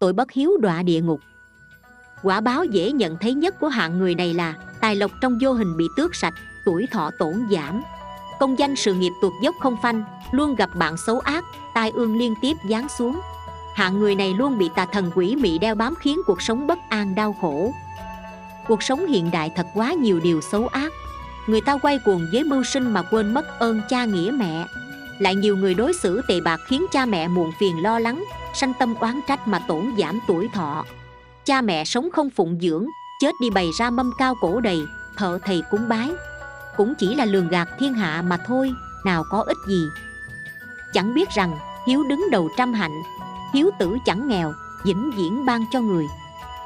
tội bất hiếu đọa địa ngục. Quả báo dễ nhận thấy nhất của hạng người này là, tài lộc trong vô hình bị tước sạch, tuổi thọ tổn giảm. Công danh sự nghiệp tuột dốc không phanh, luôn gặp bạn xấu ác, tai ương liên tiếp giáng xuống. Hạng người này luôn bị tà thần quỷ mị đeo bám khiến cuộc sống bất an đau khổ. Cuộc sống hiện đại thật quá nhiều điều xấu ác. Người ta quay cuồng với mưu sinh mà quên mất ơn cha nghĩa mẹ lại nhiều người đối xử tệ bạc khiến cha mẹ muộn phiền lo lắng, sanh tâm oán trách mà tổn giảm tuổi thọ. Cha mẹ sống không phụng dưỡng, chết đi bày ra mâm cao cổ đầy, thợ thầy cúng bái. Cũng chỉ là lường gạt thiên hạ mà thôi, nào có ích gì. Chẳng biết rằng, hiếu đứng đầu trăm hạnh, hiếu tử chẳng nghèo, vĩnh viễn ban cho người.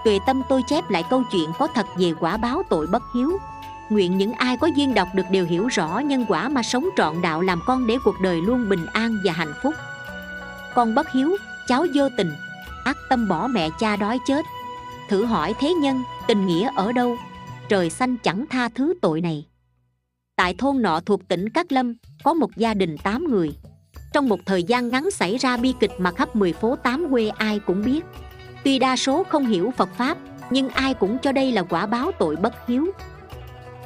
Tuệ tâm tôi chép lại câu chuyện có thật về quả báo tội bất hiếu nguyện những ai có duyên đọc được đều hiểu rõ nhân quả mà sống trọn đạo làm con để cuộc đời luôn bình an và hạnh phúc. Con bất hiếu, cháu vô tình, ác tâm bỏ mẹ cha đói chết. Thử hỏi thế nhân, tình nghĩa ở đâu? Trời xanh chẳng tha thứ tội này. Tại thôn nọ thuộc tỉnh Cát Lâm, có một gia đình 8 người. Trong một thời gian ngắn xảy ra bi kịch mà khắp 10 phố 8 quê ai cũng biết. Tuy đa số không hiểu Phật Pháp, nhưng ai cũng cho đây là quả báo tội bất hiếu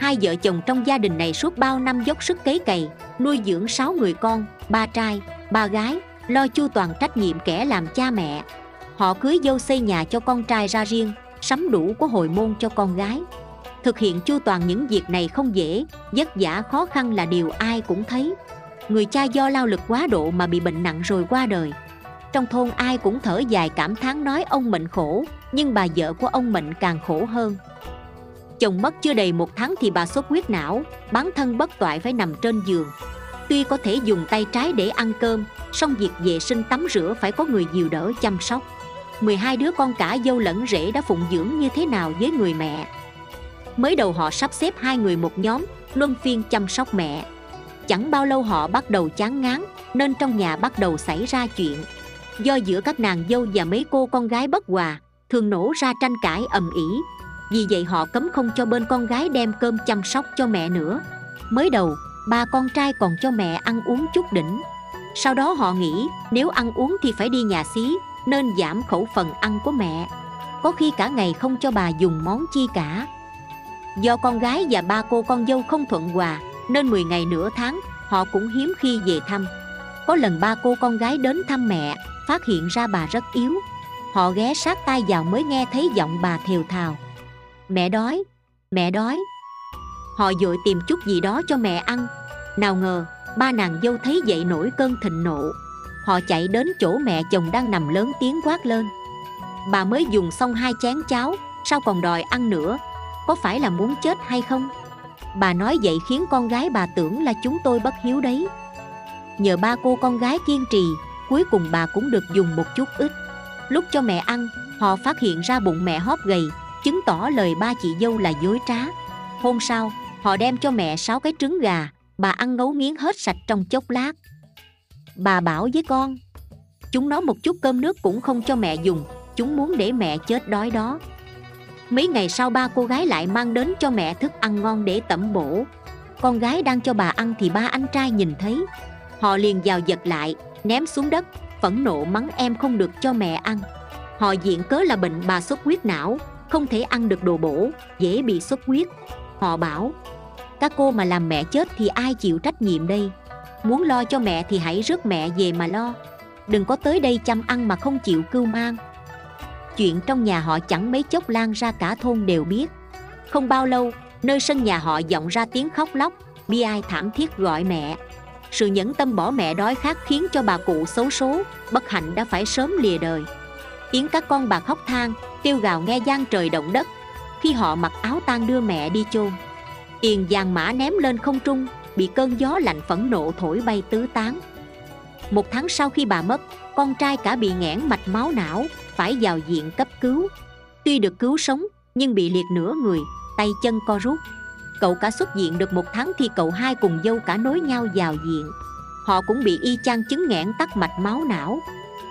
hai vợ chồng trong gia đình này suốt bao năm dốc sức cấy cày, nuôi dưỡng sáu người con, ba trai, ba gái, lo chu toàn trách nhiệm kẻ làm cha mẹ. Họ cưới dâu xây nhà cho con trai ra riêng, sắm đủ của hồi môn cho con gái. Thực hiện chu toàn những việc này không dễ, vất vả khó khăn là điều ai cũng thấy. Người cha do lao lực quá độ mà bị bệnh nặng rồi qua đời. Trong thôn ai cũng thở dài cảm thán nói ông mệnh khổ, nhưng bà vợ của ông mệnh càng khổ hơn chồng mất chưa đầy một tháng thì bà sốt huyết não, bán thân bất toại phải nằm trên giường. Tuy có thể dùng tay trái để ăn cơm, song việc vệ sinh tắm rửa phải có người dìu đỡ chăm sóc. 12 đứa con cả dâu lẫn rể đã phụng dưỡng như thế nào với người mẹ? Mới đầu họ sắp xếp hai người một nhóm, luân phiên chăm sóc mẹ. Chẳng bao lâu họ bắt đầu chán ngán, nên trong nhà bắt đầu xảy ra chuyện. Do giữa các nàng dâu và mấy cô con gái bất hòa, thường nổ ra tranh cãi ầm ĩ vì vậy họ cấm không cho bên con gái đem cơm chăm sóc cho mẹ nữa. Mới đầu, ba con trai còn cho mẹ ăn uống chút đỉnh. Sau đó họ nghĩ, nếu ăn uống thì phải đi nhà xí, nên giảm khẩu phần ăn của mẹ. Có khi cả ngày không cho bà dùng món chi cả. Do con gái và ba cô con dâu không thuận hòa, nên 10 ngày nửa tháng, họ cũng hiếm khi về thăm. Có lần ba cô con gái đến thăm mẹ, phát hiện ra bà rất yếu. Họ ghé sát tai vào mới nghe thấy giọng bà thều thào mẹ đói mẹ đói. Họ dội tìm chút gì đó cho mẹ ăn. Nào ngờ, ba nàng dâu thấy vậy nổi cơn thịnh nộ. Họ chạy đến chỗ mẹ chồng đang nằm lớn tiếng quát lên. Bà mới dùng xong hai chén cháo, sao còn đòi ăn nữa? Có phải là muốn chết hay không? Bà nói vậy khiến con gái bà tưởng là chúng tôi bất hiếu đấy. Nhờ ba cô con gái kiên trì, cuối cùng bà cũng được dùng một chút ít. Lúc cho mẹ ăn, họ phát hiện ra bụng mẹ hóp gầy chứng tỏ lời ba chị dâu là dối trá. Hôm sau, họ đem cho mẹ sáu cái trứng gà, bà ăn ngấu nghiến hết sạch trong chốc lát. Bà bảo với con, chúng nó một chút cơm nước cũng không cho mẹ dùng, chúng muốn để mẹ chết đói đó. Mấy ngày sau ba cô gái lại mang đến cho mẹ thức ăn ngon để tẩm bổ. Con gái đang cho bà ăn thì ba anh trai nhìn thấy. Họ liền vào giật lại, ném xuống đất, phẫn nộ mắng em không được cho mẹ ăn. Họ diện cớ là bệnh bà sốt huyết não không thể ăn được đồ bổ, dễ bị xuất huyết. Họ bảo, các cô mà làm mẹ chết thì ai chịu trách nhiệm đây? Muốn lo cho mẹ thì hãy rước mẹ về mà lo. Đừng có tới đây chăm ăn mà không chịu cưu mang. Chuyện trong nhà họ chẳng mấy chốc lan ra cả thôn đều biết. Không bao lâu, nơi sân nhà họ vọng ra tiếng khóc lóc, bi ai thảm thiết gọi mẹ. Sự nhẫn tâm bỏ mẹ đói khát khiến cho bà cụ xấu số, bất hạnh đã phải sớm lìa đời tiếng các con bà khóc than, kêu gào nghe gian trời động đất. Khi họ mặc áo tang đưa mẹ đi chôn tiền vàng mã ném lên không trung, bị cơn gió lạnh phẫn nộ thổi bay tứ tán. Một tháng sau khi bà mất, con trai cả bị nghẽn mạch máu não, phải vào viện cấp cứu. Tuy được cứu sống, nhưng bị liệt nửa người, tay chân co rút. Cậu cả xuất viện được một tháng thì cậu hai cùng dâu cả nối nhau vào viện. Họ cũng bị y chang chứng nghẽn tắc mạch máu não.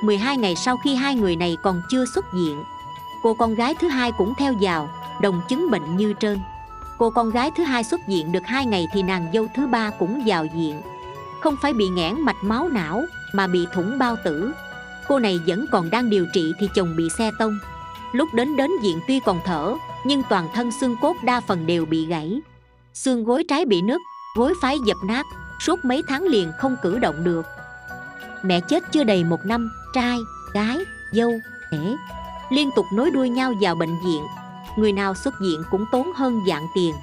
12 ngày sau khi hai người này còn chưa xuất viện, cô con gái thứ hai cũng theo vào, đồng chứng bệnh như trên. Cô con gái thứ hai xuất viện được hai ngày thì nàng dâu thứ ba cũng vào viện. Không phải bị nghẽn mạch máu não, mà bị thủng bao tử. Cô này vẫn còn đang điều trị thì chồng bị xe tông. Lúc đến đến viện tuy còn thở, nhưng toàn thân xương cốt đa phần đều bị gãy. Xương gối trái bị nứt, gối phái dập nát, suốt mấy tháng liền không cử động được mẹ chết chưa đầy một năm, trai, gái, dâu ể liên tục nối đuôi nhau vào bệnh viện. Người nào xuất viện cũng tốn hơn dạng tiền.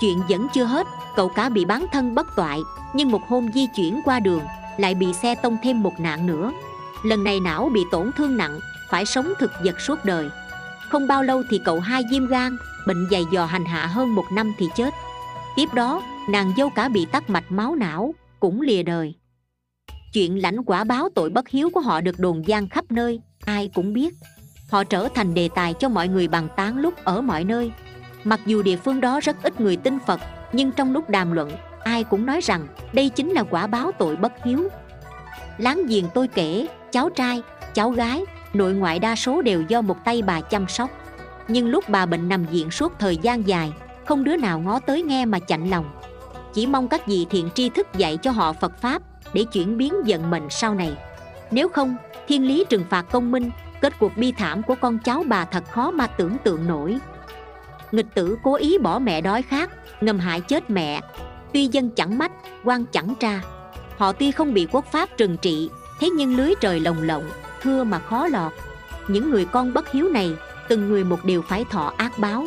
Chuyện vẫn chưa hết, cậu cả bị bán thân bất toại, nhưng một hôm di chuyển qua đường, lại bị xe tông thêm một nạn nữa. Lần này não bị tổn thương nặng, phải sống thực vật suốt đời. Không bao lâu thì cậu hai viêm gan, bệnh dày dò hành hạ hơn một năm thì chết. Tiếp đó, nàng dâu cả bị tắc mạch máu não, cũng lìa đời chuyện lãnh quả báo tội bất hiếu của họ được đồn gian khắp nơi, ai cũng biết. Họ trở thành đề tài cho mọi người bàn tán lúc ở mọi nơi. Mặc dù địa phương đó rất ít người tin phật, nhưng trong lúc đàm luận, ai cũng nói rằng đây chính là quả báo tội bất hiếu. Láng giềng tôi kể, cháu trai, cháu gái, nội ngoại đa số đều do một tay bà chăm sóc. Nhưng lúc bà bệnh nằm viện suốt thời gian dài, không đứa nào ngó tới nghe mà chạnh lòng. Chỉ mong các vị thiện tri thức dạy cho họ phật pháp để chuyển biến vận mệnh sau này. Nếu không, thiên lý trừng phạt công minh, kết cuộc bi thảm của con cháu bà thật khó mà tưởng tượng nổi. Nghịch tử cố ý bỏ mẹ đói khát, ngầm hại chết mẹ. Tuy dân chẳng mách, quan chẳng tra. Họ tuy không bị quốc pháp trừng trị, thế nhưng lưới trời lồng lộng, thưa mà khó lọt. Những người con bất hiếu này, từng người một điều phải thọ ác báo.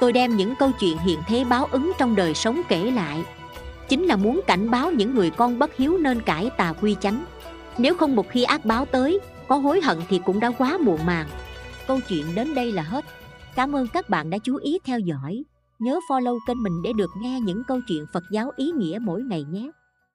Tôi đem những câu chuyện hiện thế báo ứng trong đời sống kể lại chính là muốn cảnh báo những người con bất hiếu nên cải tà quy chánh. Nếu không một khi ác báo tới, có hối hận thì cũng đã quá muộn màng. Câu chuyện đến đây là hết. Cảm ơn các bạn đã chú ý theo dõi. Nhớ follow kênh mình để được nghe những câu chuyện phật giáo ý nghĩa mỗi ngày nhé.